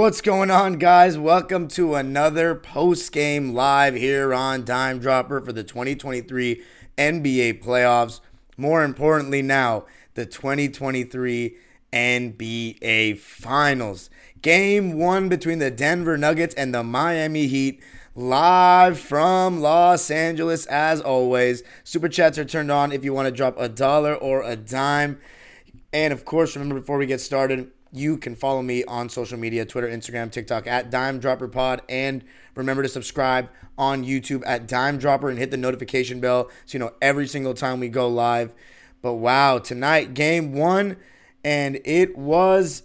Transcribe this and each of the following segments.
What's going on, guys? Welcome to another post game live here on Dime Dropper for the 2023 NBA playoffs. More importantly, now, the 2023 NBA Finals. Game one between the Denver Nuggets and the Miami Heat. Live from Los Angeles, as always. Super chats are turned on if you want to drop a dollar or a dime. And of course, remember before we get started, you can follow me on social media Twitter, Instagram, TikTok at Dime Dropper Pod. And remember to subscribe on YouTube at Dime Dropper and hit the notification bell so you know every single time we go live. But wow, tonight, game one, and it was,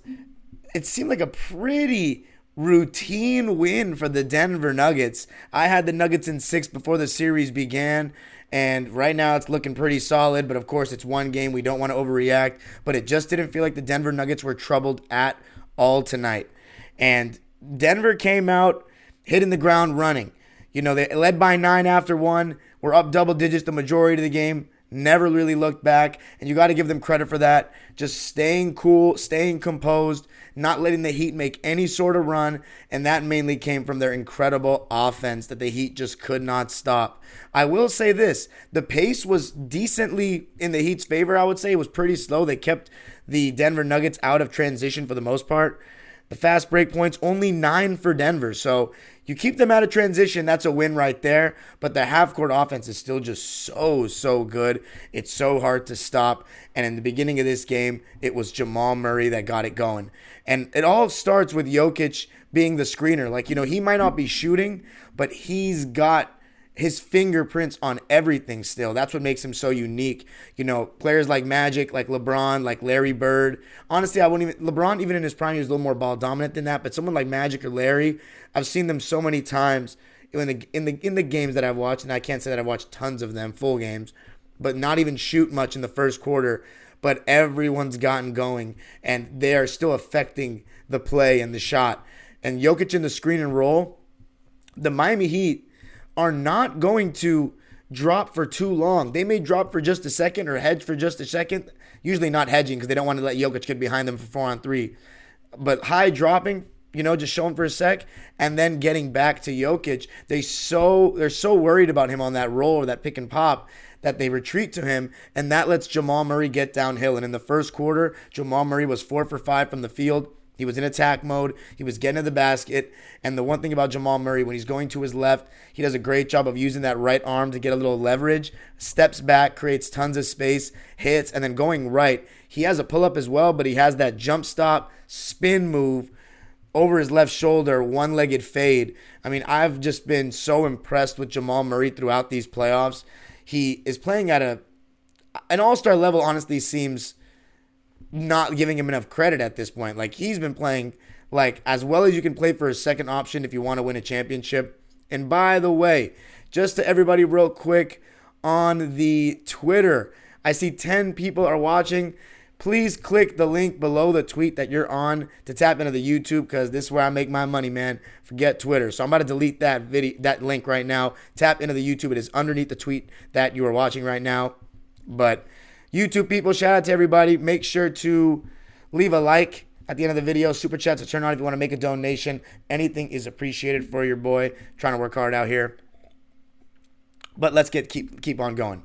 it seemed like a pretty routine win for the Denver Nuggets. I had the Nuggets in six before the series began. And right now it's looking pretty solid, but of course it's one game. We don't want to overreact. But it just didn't feel like the Denver Nuggets were troubled at all tonight. And Denver came out hitting the ground running. You know, they led by nine after one. We're up double digits the majority of the game. Never really looked back. And you got to give them credit for that. Just staying cool, staying composed, not letting the Heat make any sort of run. And that mainly came from their incredible offense that the Heat just could not stop. I will say this the pace was decently in the Heat's favor, I would say. It was pretty slow. They kept the Denver Nuggets out of transition for the most part. The fast break points, only nine for Denver. So you keep them out of transition, that's a win right there. But the half court offense is still just so, so good. It's so hard to stop. And in the beginning of this game, it was Jamal Murray that got it going. And it all starts with Jokic being the screener. Like, you know, he might not be shooting, but he's got his fingerprints on everything still. That's what makes him so unique. You know, players like Magic, like LeBron, like Larry Bird. Honestly, I wouldn't even LeBron even in his prime he was a little more ball dominant than that, but someone like Magic or Larry, I've seen them so many times in the in the in the games that I've watched and I can't say that I've watched tons of them full games, but not even shoot much in the first quarter, but everyone's gotten going and they are still affecting the play and the shot. And Jokic in the screen and roll, the Miami Heat are not going to drop for too long. They may drop for just a second or hedge for just a second. Usually not hedging because they don't want to let Jokic get behind them for four on three. But high dropping, you know, just showing for a sec and then getting back to Jokic. They so they're so worried about him on that roll or that pick and pop that they retreat to him, and that lets Jamal Murray get downhill. And in the first quarter, Jamal Murray was four for five from the field. He was in attack mode. He was getting to the basket. And the one thing about Jamal Murray, when he's going to his left, he does a great job of using that right arm to get a little leverage, steps back, creates tons of space, hits, and then going right. He has a pull up as well, but he has that jump stop, spin move over his left shoulder, one legged fade. I mean, I've just been so impressed with Jamal Murray throughout these playoffs. He is playing at a an all star level, honestly, seems not giving him enough credit at this point. Like he's been playing like as well as you can play for a second option if you want to win a championship. And by the way, just to everybody real quick on the Twitter, I see 10 people are watching. Please click the link below the tweet that you're on to tap into the YouTube because this is where I make my money, man. Forget Twitter. So I'm about to delete that video, that link right now. Tap into the YouTube. It is underneath the tweet that you are watching right now. But YouTube people, shout out to everybody. Make sure to leave a like at the end of the video. Super chats to turn on if you want to make a donation. Anything is appreciated for your boy. Trying to work hard out here. But let's get keep keep on going.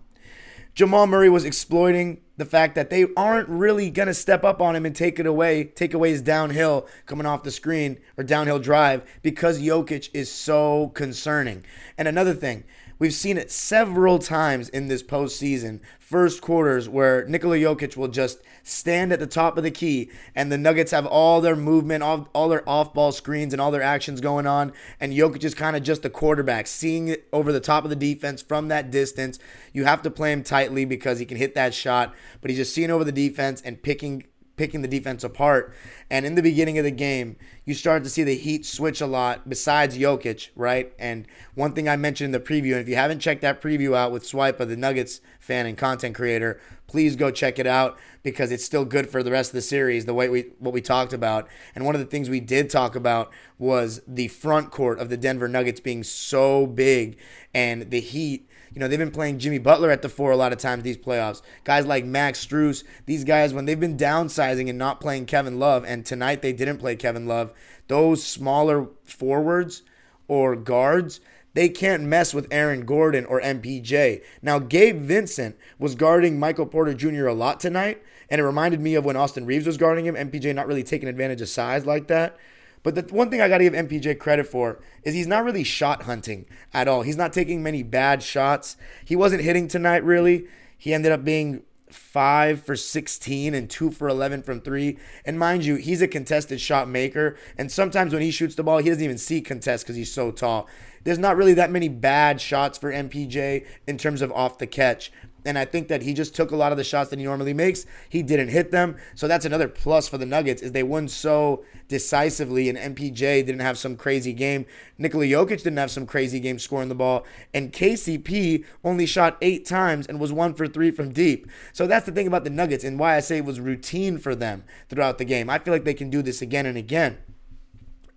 Jamal Murray was exploiting the fact that they aren't really gonna step up on him and take it away, take away his downhill coming off the screen or downhill drive because Jokic is so concerning. And another thing, We've seen it several times in this postseason, first quarters, where Nikola Jokic will just stand at the top of the key and the Nuggets have all their movement, all, all their off ball screens, and all their actions going on. And Jokic is kind of just the quarterback, seeing it over the top of the defense from that distance. You have to play him tightly because he can hit that shot, but he's just seeing over the defense and picking picking the defense apart. And in the beginning of the game, you start to see the Heat switch a lot besides Jokic, right? And one thing I mentioned in the preview, and if you haven't checked that preview out with Swipe of the Nuggets fan and content creator, please go check it out because it's still good for the rest of the series, the way we what we talked about. And one of the things we did talk about was the front court of the Denver Nuggets being so big and the Heat you know, they've been playing Jimmy Butler at the four a lot of times these playoffs. Guys like Max Strus, these guys, when they've been downsizing and not playing Kevin Love, and tonight they didn't play Kevin Love, those smaller forwards or guards, they can't mess with Aaron Gordon or MPJ. Now, Gabe Vincent was guarding Michael Porter Jr. a lot tonight, and it reminded me of when Austin Reaves was guarding him. MPJ not really taking advantage of size like that. But the one thing I got to give MPJ credit for is he's not really shot hunting at all. He's not taking many bad shots. He wasn't hitting tonight, really. He ended up being five for 16 and two for 11 from three. And mind you, he's a contested shot maker. And sometimes when he shoots the ball, he doesn't even see contest because he's so tall. There's not really that many bad shots for MPJ in terms of off the catch. And I think that he just took a lot of the shots that he normally makes. He didn't hit them. So that's another plus for the Nuggets is they won so decisively and MPJ didn't have some crazy game. Nikola Jokic didn't have some crazy game scoring the ball. And KCP only shot eight times and was one for three from deep. So that's the thing about the Nuggets and why I say it was routine for them throughout the game. I feel like they can do this again and again.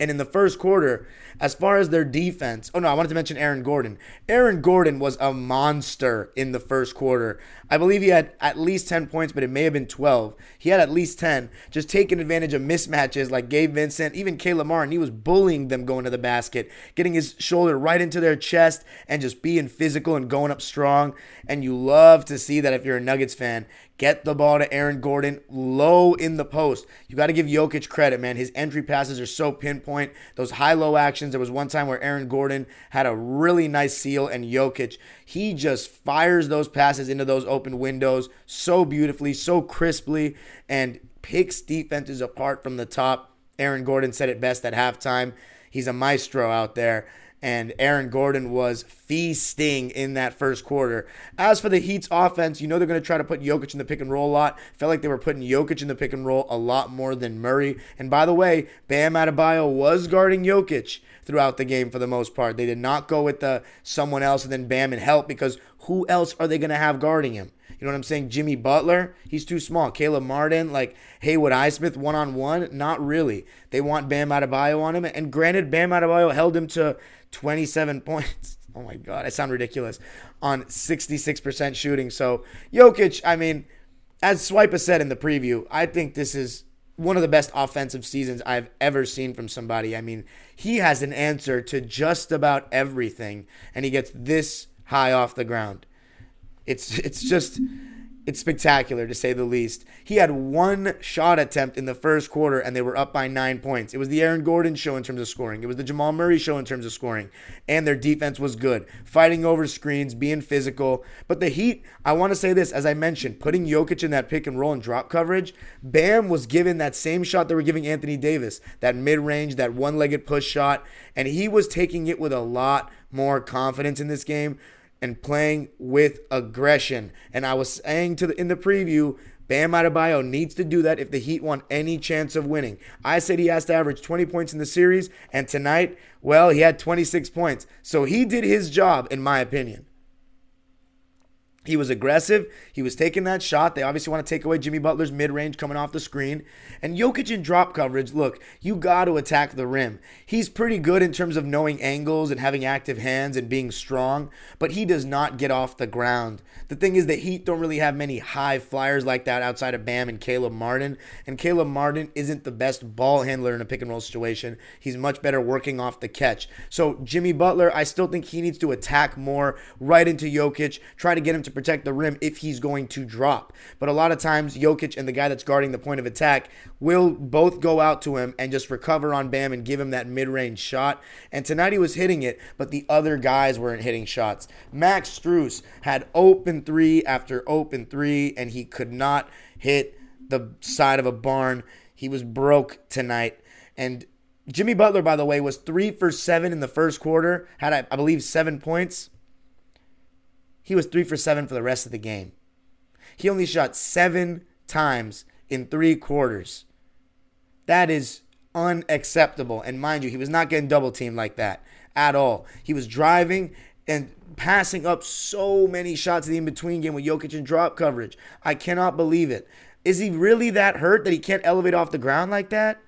And in the first quarter, as far as their defense, oh no, I wanted to mention Aaron Gordon. Aaron Gordon was a monster in the first quarter. I believe he had at least 10 points, but it may have been 12. He had at least 10, just taking advantage of mismatches like Gabe Vincent, even Caleb Martin. He was bullying them going to the basket, getting his shoulder right into their chest and just being physical and going up strong. And you love to see that if you're a Nuggets fan. Get the ball to Aaron Gordon low in the post. You got to give Jokic credit, man. His entry passes are so pinpoint. Those high low actions. There was one time where Aaron Gordon had a really nice seal, and Jokic, he just fires those passes into those open windows so beautifully, so crisply, and picks defenses apart from the top. Aaron Gordon said it best at halftime. He's a maestro out there and Aaron Gordon was feasting in that first quarter. As for the Heat's offense, you know they're going to try to put Jokic in the pick and roll a lot. Felt like they were putting Jokic in the pick and roll a lot more than Murray. And by the way, Bam Adebayo was guarding Jokic throughout the game for the most part. They did not go with the someone else and then Bam and help because who else are they going to have guarding him? You know what I'm saying? Jimmy Butler, he's too small. Caleb Martin, like Haywood Highsmith, one on one, not really. They want Bam Adebayo on him. And granted, Bam Adebayo held him to 27 points. Oh my God, I sound ridiculous. On 66% shooting. So, Jokic, I mean, as Swiper said in the preview, I think this is one of the best offensive seasons I've ever seen from somebody. I mean, he has an answer to just about everything, and he gets this high off the ground. It's it's just it's spectacular to say the least. He had one shot attempt in the first quarter and they were up by nine points. It was the Aaron Gordon show in terms of scoring. It was the Jamal Murray show in terms of scoring. And their defense was good, fighting over screens, being physical. But the Heat, I want to say this, as I mentioned, putting Jokic in that pick and roll and drop coverage, Bam was given that same shot they were giving Anthony Davis, that mid range, that one legged push shot. And he was taking it with a lot more confidence in this game and playing with aggression. And I was saying to the, in the preview, Bam Adebayo needs to do that if the Heat want any chance of winning. I said he has to average 20 points in the series, and tonight, well, he had 26 points. So he did his job, in my opinion. He was aggressive. He was taking that shot. They obviously want to take away Jimmy Butler's mid range coming off the screen. And Jokic in drop coverage, look, you got to attack the rim. He's pretty good in terms of knowing angles and having active hands and being strong, but he does not get off the ground. The thing is, the Heat don't really have many high flyers like that outside of Bam and Caleb Martin. And Caleb Martin isn't the best ball handler in a pick and roll situation. He's much better working off the catch. So, Jimmy Butler, I still think he needs to attack more right into Jokic, try to get him to protect the rim if he's going to drop. But a lot of times, Jokic and the guy that's guarding the point of attack will both go out to him and just recover on Bam and give him that mid range shot. And tonight he was hitting it, but the other guys weren't hitting shots. Max Strus had open three after open three, and he could not hit the side of a barn. He was broke tonight. And Jimmy Butler, by the way, was three for seven in the first quarter, had, I believe, seven points. He was three for seven for the rest of the game. He only shot seven times in three quarters. That is unacceptable. And mind you, he was not getting double teamed like that at all. He was driving and passing up so many shots in the in between game with Jokic and drop coverage. I cannot believe it. Is he really that hurt that he can't elevate off the ground like that?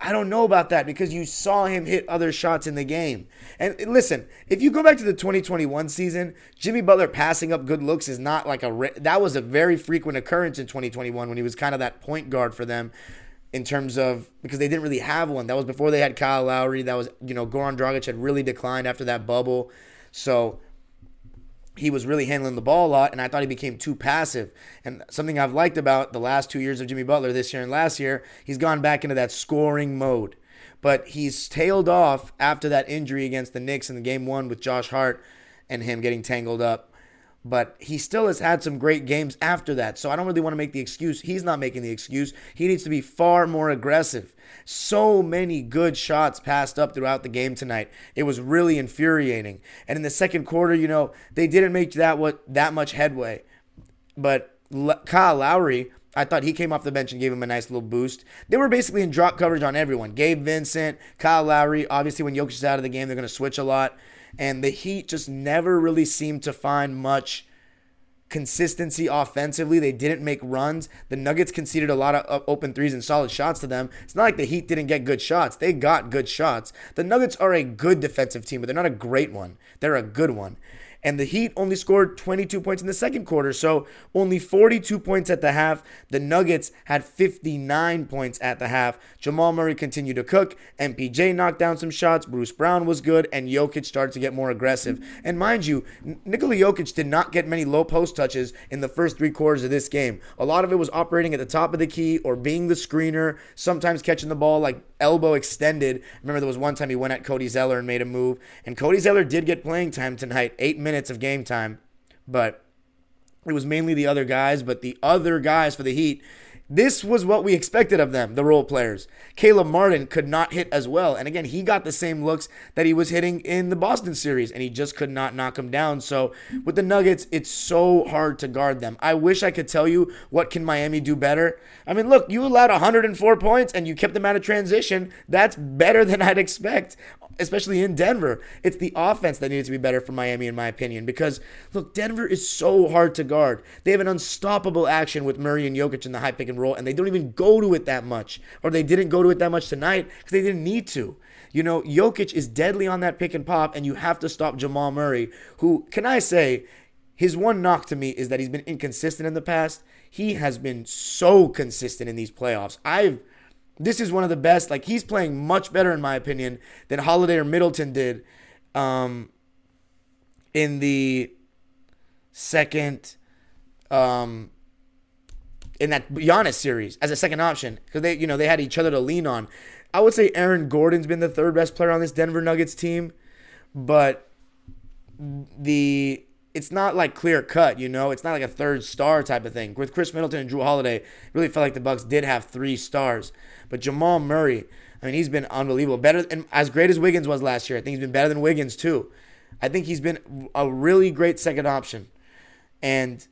I don't know about that because you saw him hit other shots in the game. And listen, if you go back to the 2021 season, Jimmy Butler passing up good looks is not like a that was a very frequent occurrence in 2021 when he was kind of that point guard for them in terms of because they didn't really have one. That was before they had Kyle Lowry. That was, you know, Goran Dragic had really declined after that bubble. So he was really handling the ball a lot, and I thought he became too passive. And something I've liked about the last two years of Jimmy Butler, this year and last year, he's gone back into that scoring mode. But he's tailed off after that injury against the Knicks in the game one with Josh Hart and him getting tangled up but he still has had some great games after that. So I don't really want to make the excuse. He's not making the excuse. He needs to be far more aggressive. So many good shots passed up throughout the game tonight. It was really infuriating. And in the second quarter, you know, they didn't make that what that much headway. But Kyle Lowry, I thought he came off the bench and gave him a nice little boost. They were basically in drop coverage on everyone. Gabe Vincent, Kyle Lowry. Obviously, when Jokic is out of the game, they're going to switch a lot and the Heat just never really seemed to find much consistency offensively. They didn't make runs. The Nuggets conceded a lot of uh, open threes and solid shots to them. It's not like the Heat didn't get good shots. They got good shots. The Nuggets are a good defensive team, but they're not a great one. They're a good one and the Heat only scored 22 points in the second quarter. So only 42 points at the half. The Nuggets had 59 points at the half. Jamal Murray continued to cook. MPJ knocked down some shots. Bruce Brown was good, and Jokic started to get more aggressive. And mind you, Nikola Jokic did not get many low post touches in the first three quarters of this game. A lot of it was operating at the top of the key or being the screener, sometimes catching the ball like elbow extended. Remember, there was one time he went at Cody Zeller and made a move, and Cody Zeller did get playing time tonight, eight of game time, but it was mainly the other guys. But the other guys for the Heat this was what we expected of them, the role players. Caleb Martin could not hit as well. And again, he got the same looks that he was hitting in the Boston series, and he just could not knock them down. So with the Nuggets, it's so hard to guard them. I wish I could tell you what can Miami do better. I mean, look, you allowed 104 points and you kept them out of transition. That's better than I'd expect especially in Denver. It's the offense that needs to be better for Miami, in my opinion, because look, Denver is so hard to guard. They have an unstoppable action with Murray and Jokic in the high pick and roll, and they don't even go to it that much, or they didn't go to it that much tonight because they didn't need to. You know, Jokic is deadly on that pick and pop, and you have to stop Jamal Murray, who, can I say, his one knock to me is that he's been inconsistent in the past. He has been so consistent in these playoffs. I've this is one of the best. Like he's playing much better in my opinion than Holiday or Middleton did um, in the second um, in that Giannis series as a second option because they you know they had each other to lean on. I would say Aaron Gordon's been the third best player on this Denver Nuggets team, but the it's not like clear cut, you know. It's not like a third star type of thing. With Khris Middleton and Jrue Holiday, really felt like the Bucks did have three stars. But Jamal Murray, I mean, he's been unbelievable. Better and as great as Wiggins was last year. I think he's been better than Wiggins too. I think he's been a really great second option, and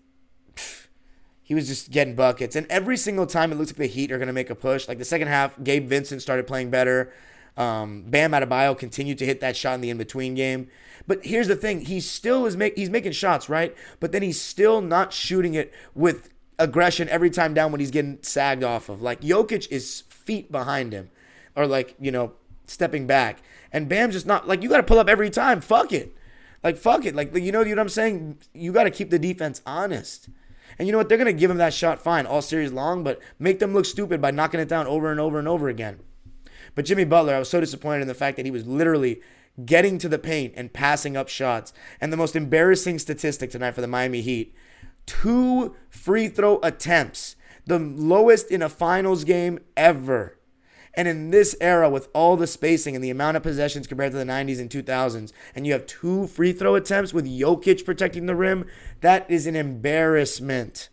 he was just getting buckets. And every single time it looks like the Heat are going to make a push. Like the second half, Gabe Vincent started playing better. Um, Bam Adebayo continued to hit that shot in the in between game. But here's the thing: he still is make he's making shots, right? But then he's still not shooting it with aggression every time down when he's getting sagged off of. Like Jokic is feet behind him, or like you know stepping back, and Bam's just not like you got to pull up every time. Fuck it, like fuck it, like you know you know what I'm saying. You got to keep the defense honest. And you know what? They're going to give him that shot fine all series long, but make them look stupid by knocking it down over and over and over again. But Jimmy Butler, I was so disappointed in the fact that he was literally getting to the paint and passing up shots. And the most embarrassing statistic tonight for the Miami Heat two free throw attempts, the lowest in a finals game ever. And in this era, with all the spacing and the amount of possessions compared to the 90s and 2000s, and you have two free throw attempts with Jokic protecting the rim, that is an embarrassment.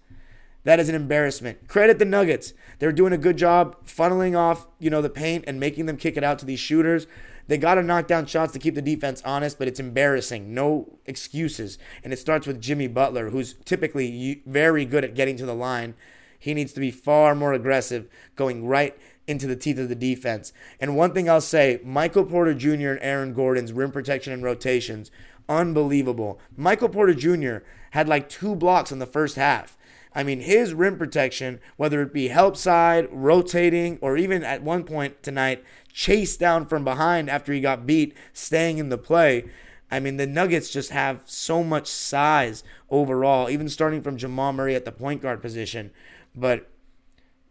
That is an embarrassment. Credit the Nuggets. They're doing a good job funneling off, you know, the paint and making them kick it out to these shooters. They got to knock down shots to keep the defense honest, but it's embarrassing. No excuses. And it starts with Jimmy Butler, who's typically very good at getting to the line. He needs to be far more aggressive, going right into the teeth of the defense. And one thing I'll say Michael Porter Jr. and Aaron Gordon's rim protection and rotations, unbelievable. Michael Porter Jr. had like two blocks in the first half. I mean, his rim protection, whether it be help side, rotating, or even at one point tonight, chased down from behind after he got beat, staying in the play. I mean, the Nuggets just have so much size overall, even starting from Jamal Murray at the point guard position. But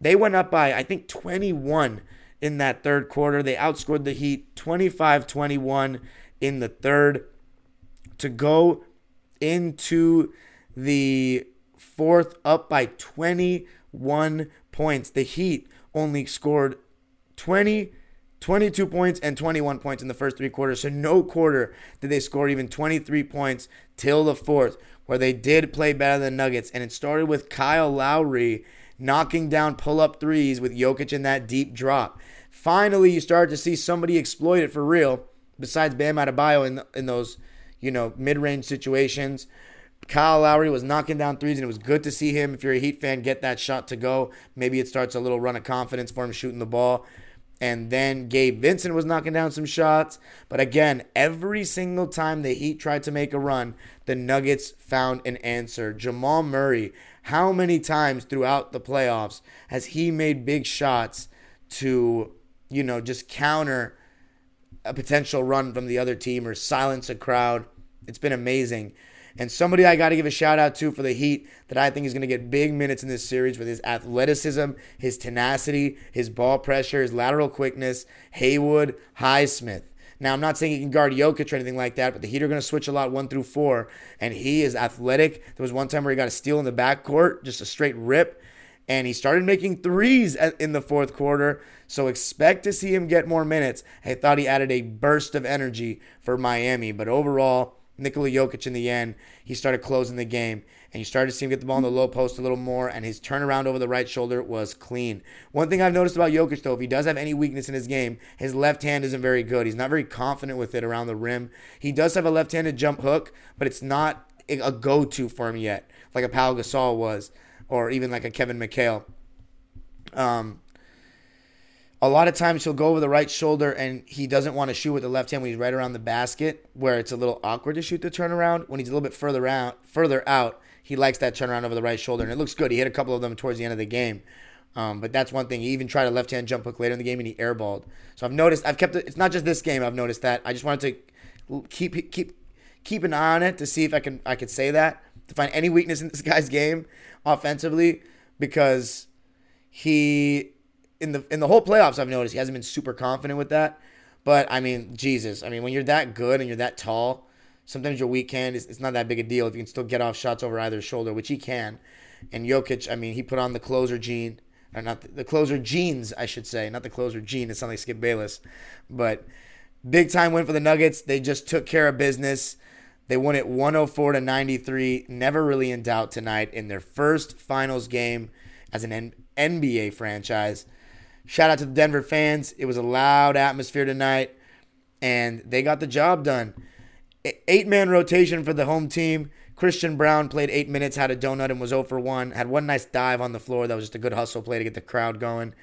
they went up by, I think, 21 in that third quarter. They outscored the Heat 25 21 in the third to go into the fourth up by 21 points. The Heat only scored 20, 22 points and 21 points in the first three quarters. So no quarter did they score even 23 points till the fourth, where they did play better than Nuggets. And it started with Kyle Lowry knocking down pull up threes with Jokic in that deep drop. Finally, you start to see somebody exploit it for real, besides Bam Adebayo in, in those, you know, mid range situations. Kyle Lowry was knocking down threes, and it was good to see him, if you're a Heat fan, get that shot to go. Maybe it starts a little run of confidence for him shooting the ball. And then Gabe Vincent was knocking down some shots. But again, every single time the Heat tried to make a run, the Nuggets found an answer. Jamal Murray, how many times throughout the playoffs has he made big shots to, you know, just counter a potential run from the other team or silence a crowd? It's been amazing. And somebody I got to give a shout out to for the Heat that I think is going to get big minutes in this series with his athleticism, his tenacity, his ball pressure, his lateral quickness, Haywood Highsmith. Now, I'm not saying he can guard Jokic or anything like that, but the Heat are going to switch a lot one through four, and he is athletic. There was one time where he got a steal in the backcourt, just a straight rip, and he started making threes in the fourth quarter. So expect to see him get more minutes. I thought he added a burst of energy for Miami, but overall, Nikola Jokic in the end, he started closing the game. And you started to see him get the ball in the low post a little more, and his turnaround over the right shoulder was clean. One thing I've noticed about Jokic, though, if he does have any weakness in his game, his left hand isn't very good. He's not very confident with it around the rim. He does have a left handed jump hook, but it's not a go to for him yet, like a Pau Gasol was, or even like a Kevin McHale. Um, a lot of times he'll go over the right shoulder and he doesn't want to shoot with the left hand when he's right around the basket, where it's a little awkward to shoot the turnaround. When he's a little bit further out, further out, he likes that turnaround over the right shoulder, and it looks good. He hit a couple of them towards the end of the game. Um, but that's one thing. He even tried a left hand jump hook later in the game and he airballed. So I've noticed. I've kept it. It's not just this game. I've noticed that. I just wanted to keep keep keep an eye on it to see if I can I could say that to find any weakness in this guy's game offensively because he in the in the whole playoffs, I've noticed he hasn't been super confident with that. But I mean, Jesus, I mean, when you're that good and you're that tall, sometimes your weak is it's not that big a deal if you can still get off shots over either shoulder, which he can. And Jokic, I mean, he put on the closer gene, or not the, the closer jeans, I should say, not the closer gene. It sounds like Skip Bayless, but big time win for the Nuggets. They just took care of business. They won it 104 to 93. Never really in doubt tonight in their first finals game as an N- NBA franchise. Shout out to the Denver fans. It was a loud atmosphere tonight, and they got the job done. Eight man rotation for the home team. Christian Braun played eight minutes, had a donut, and was 0 for 1. Had one nice dive on the floor. That was just a good hustle play to get the crowd going.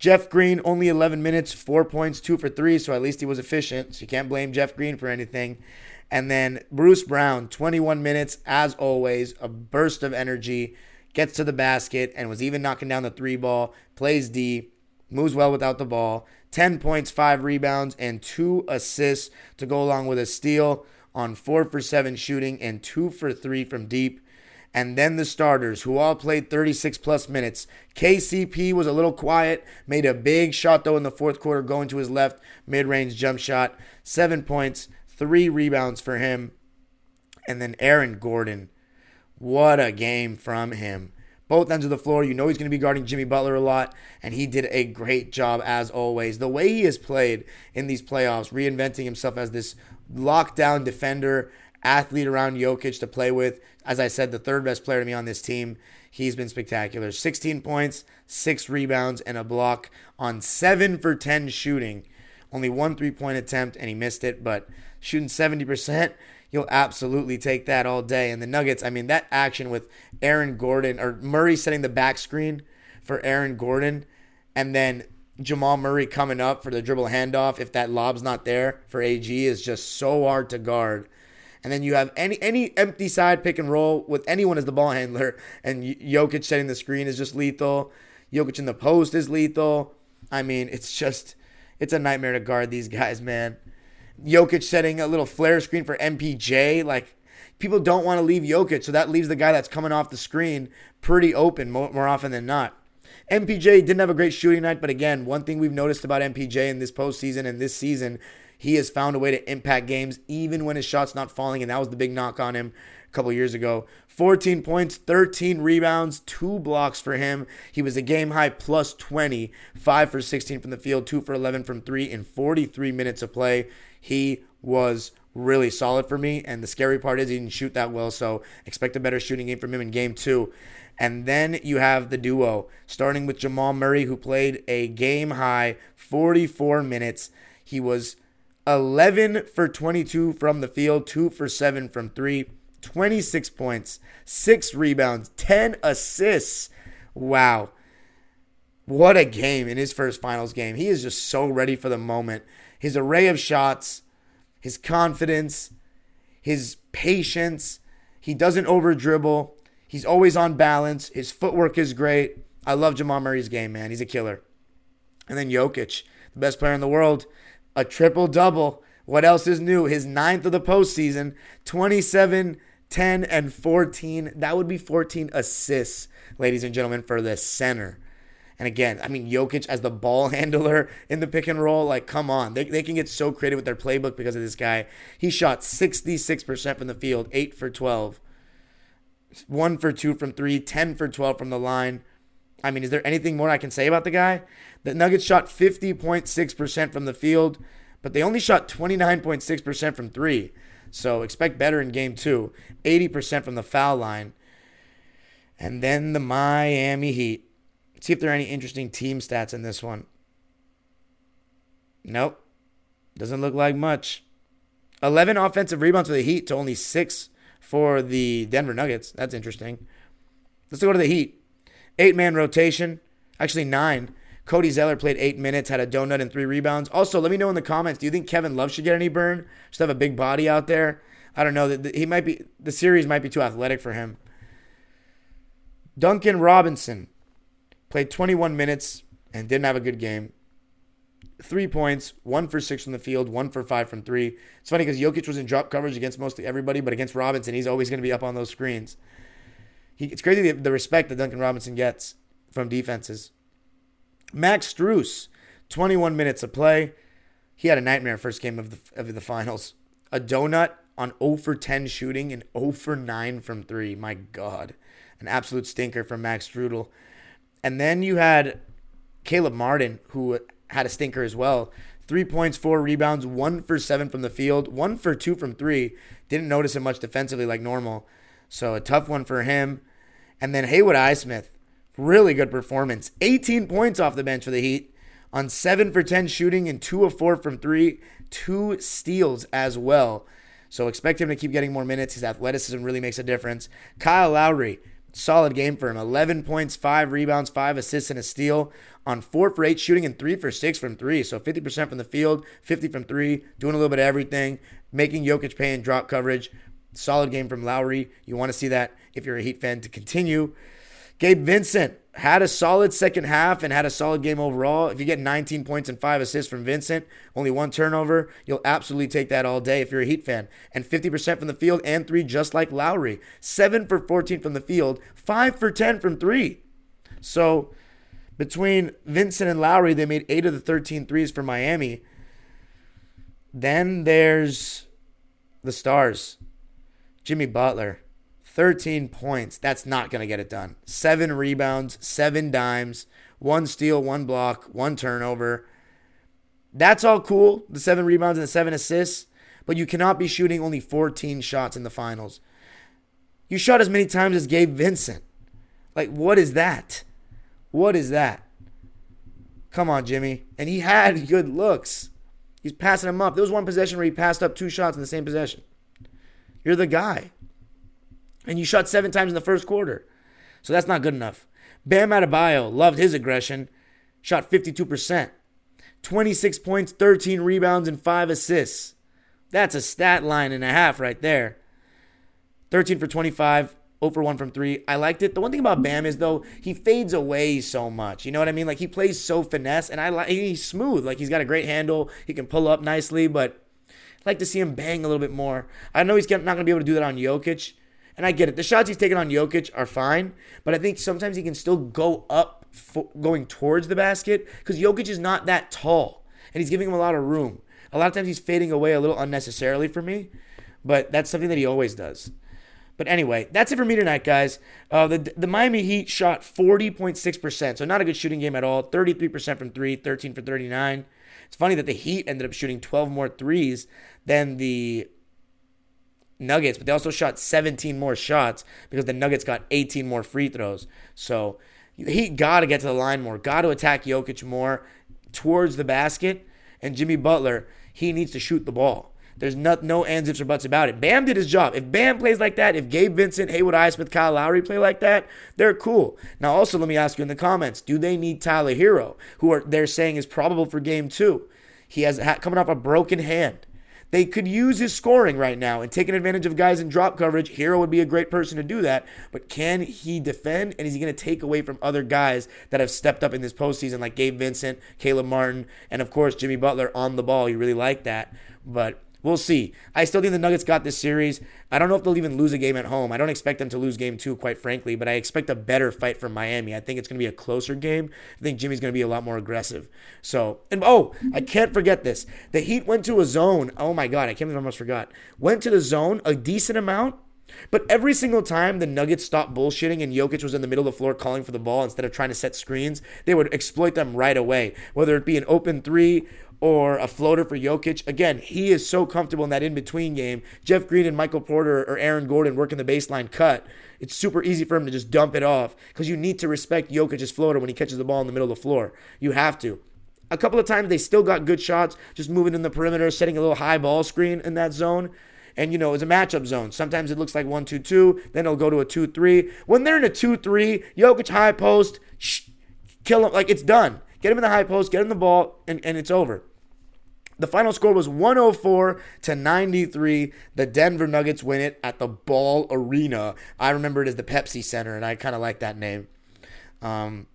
Jeff Green, only 11 minutes, four points, two for three, so at least he was efficient. So you can't blame Jeff Green for anything. And then Bruce Brown, 21 minutes, as always, a burst of energy, gets to the basket, and was even knocking down the three ball, plays D moves well without the ball. 10 points, 5 rebounds, and 2 assists to go along with a steal on 4 for 7 shooting and 2 for 3 from deep. and then the starters, who all played 36 plus minutes. KCP was a little quiet, made a big shot though in the fourth quarter, going to his left mid range jump shot. Seven points, three rebounds for him. And then Aaron Gordon. What a game from him. Both ends of the floor. You know he's going to be guarding Jimmy Butler a lot, and he did a great job as always. The way he has played in these playoffs, reinventing himself as this lockdown defender, athlete around Jokic to play with. As I said, the third best player to me on this team. He's been spectacular. 16 points, six rebounds, and a block on seven for 10 shooting. Only one three point attempt, and he missed it, but shooting 70%, you'll absolutely take that all day. And the Nuggets, I mean, that action with Aaron Gordon or Murray setting the back screen for Aaron Gordon, and then Jamal Murray coming up for the dribble handoff if that lob's not there for AG is just so hard to guard. And then you have any any empty side pick and roll with anyone as the ball handler, and Jokic setting the screen is just lethal. Jokic in the post is lethal. I mean, it's just it's a nightmare to guard these guys, man. Jokic setting a little flare screen for MPJ, like people don't want to leave Jokic, so that leaves the guy that's coming off the screen pretty open more, more often than not. MPJ didn't have a great shooting night, but again, one thing we've noticed about MPJ in this postseason and this season, he has found a way to impact games even when his shot's not falling, and that was the big knock on him a couple years ago. 14 points, 13 rebounds, two blocks for him. He was a game high plus 20, 5 for 16 from the field, 2 for 11 from 3 in 43 minutes of play. He was really solid for me, and the scary part is he didn't shoot that well, so expect a better shooting game from him in game 2. And then you have the duo, starting with Jamal Murray, who played a game high 44 minutes. He was 11 for 22 from the field, 2 for 7 from 3, 26 points, 6 rebounds, 10 assists. Wow. What a game in his first finals game. He is just so ready for the moment. His array of shots, his confidence, his patience. He doesn't over dribble. He's always on balance. His footwork is great. I love Jamal Murray's game, man. He's a killer. And then Jokic, the best player in the world, a triple double. What else is new? His ninth of the postseason 27, 10, and 14. That would be 14 assists, ladies and gentlemen, for the center. And again, I mean, Jokic as the ball handler in the pick and roll, like, come on. They, they can get so creative with their playbook because of this guy. He shot 66% from the field, 8 for 12 one for two from three, 10 for 12 from the line. I mean, is there anything more I can say about the guy? The Nuggets shot 50.6% from the field, but they only shot 29.6% from three. So expect better in game two. 80% from the foul line. And then the Miami Heat. See if there are any interesting team stats in this one. Nope. Doesn't look like much. 11 offensive rebounds for the Heat to only six for the Denver Nuggets. That's interesting. Let's go to the Heat. Eight man rotation, actually nine. Cody Zeller played eight minutes, had a donut and three rebounds. Also, let me know in the comments. Do you think Kevin Love should get any burn? Just have a big body out there. I don't know. He might be. The series might be too athletic for him. Duncan Robinson played 21 minutes and didn't have a good game three points, one for six from the field, one for five from three. It's funny because Jokic was in drop coverage against mostly everybody, but against Robinson, he's always going to be up on those screens. He, it's crazy the, the, respect that Duncan Robinson gets from defenses. Max Strus, 21 minutes of play. He had a nightmare first game of the, of the finals. A donut on 0 for 10 shooting and 0 for 9 from 3. My God. An absolute stinker from Max Strudel. And then you had Caleb Martin, who had a stinker as well. Three points, four rebounds, one for seven from the field, one for two from three. Didn't notice him much defensively like normal. So a tough one for him. And then Haywood Highsmith, really good performance. 18 points off the bench for the Heat on seven for 10 shooting and two of four from three, two steals as well. So expect him to keep getting more minutes. His athleticism really makes a difference. Kyle Lowry, solid game for him. 11 points, five rebounds, five assists, and a steal on four for eight shooting and three for six from three. So 50% from the field, 50 from three, doing a little bit of everything, making Jokic pay in drop coverage. Solid game from Lowry. You want to see that if you're a Heat fan to continue. Gabe Vincent had a solid second half and had a solid game overall. If you get 19 points and five assists from Vincent, only one turnover, you'll absolutely take that all day if you're a Heat fan. And 50% from the field and three, just like Lowry. Seven for 14 from the field, five for 10 from three. So between Vincent and Lowry, they made eight of the 13 threes for Miami. Then there's the Stars. Jimmy Butler. 13 points. That's not going to get it done. Seven rebounds, seven dimes, one steal, one block, one turnover. That's all cool, the seven rebounds and the seven assists, but you cannot be shooting only 14 shots in the finals. You shot as many times as Gabe Vincent. Like, what is that? What is that? Come on, Jimmy. And he had good looks. He's passing them up. There was one possession where he passed up two shots in the same possession. You're the guy. And you shot seven times in the first quarter. So that's not good enough. Bam Adebayo loved his aggression, shot 52%. 26 points, 13 rebounds, and 5 assists. That's a stat line and a half right there. 13 for 25, 0 for 1 from 3. I liked it. The one thing about Bam is, though, he fades away so much. You know what I mean? Like, he plays so finesse, and I like he's smooth. Like, he's got a great handle. He can pull up nicely, but I'd like to see him bang a little bit more. I know he's not going to be able to do that on Jokic, and I get it. The shots he's taking on Jokic are fine, but I think sometimes he can still go up, for, going towards the basket, because Jokic is not that tall, and he's giving him a lot of room. A lot of times he's fading away a little unnecessarily for me, but that's something that he always does. But anyway, that's it for me tonight, guys. Uh, the, the Miami Heat shot 40.6%, so not a good shooting game at all. 33% from three, 13 for 39. It's funny that the Heat ended up shooting 12 more threes than the Nuggets, but they also shot 17 more shots because the Nuggets got 18 more free throws. So he got to get to the line more, got to attack Jokic more towards the basket. And Jimmy Butler, he needs to shoot the ball. There's no, no ands, ifs, or buts about it. Bam did his job. If Bam plays like that, if Gabe Vincent, Haywood Highsmith, Kyle Lowry play like that, they're cool. Now, also, let me ask you in the comments do they need Tyler Herro, who are they're saying is probable for game two? He has coming off a broken hand. They could use his scoring right now and taking advantage of guys in drop coverage. Herro would be a great person to do that. But can he defend? And is he going to take away from other guys that have stepped up in this postseason, like Gabe Vincent, Caleb Martin, and of course Jimmy Butler on the ball? You really like that. But We'll see. I still think the Nuggets got this series. I don't know if they'll even lose a game at home. I don't expect them to lose game two, quite frankly, but I expect a better fight from Miami. I think it's going to be a closer game. I think Jimmy's going to be a lot more aggressive. So, and oh, I can't forget this. The Heat went to a zone. Oh my God, I can't believe I almost forgot. Went to the zone a decent amount. But every single time the Nuggets stopped bullshitting and Jokic was in the middle of the floor calling for the ball instead of trying to set screens, they would exploit them right away. Whether it be an open three or a floater for Jokic. Again, he is so comfortable in that in between game. Jeff Green and Michael Porter or Aaron Gordon working the baseline cut. It's super easy for him to just dump it off because you need to respect Jokic's floater when he catches the ball in the middle of the floor. You have to. A couple of times they still got good shots, just moving in the perimeter, setting a little high ball screen in that zone. And, you know, it's a matchup zone. Sometimes it looks like 1 2 2, then it'll go to a 2 3. When they're in a 2 3, Jokic high post, shh, kill him. Like, it's done. Get him in the high post, get him the ball, and, and it's over. The final score was 104 to 93. The Denver Nuggets win it at the Ball Arena. I remember it as the Pepsi Center, and I kind of like that name. Um,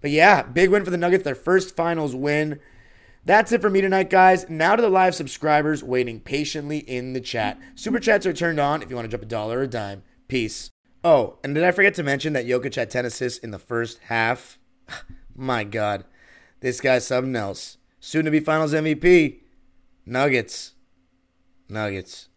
but yeah, big win for the Nuggets, their first finals win. That's it for me tonight, guys. Now to the live subscribers waiting patiently in the chat. Super chats are turned on if you want to drop a dollar or a dime. Peace. Oh, and did I forget to mention that Jokic had 10 assists in the first half? My God. This guy's something else. Soon to be finals MVP. Nuggets. Nuggets.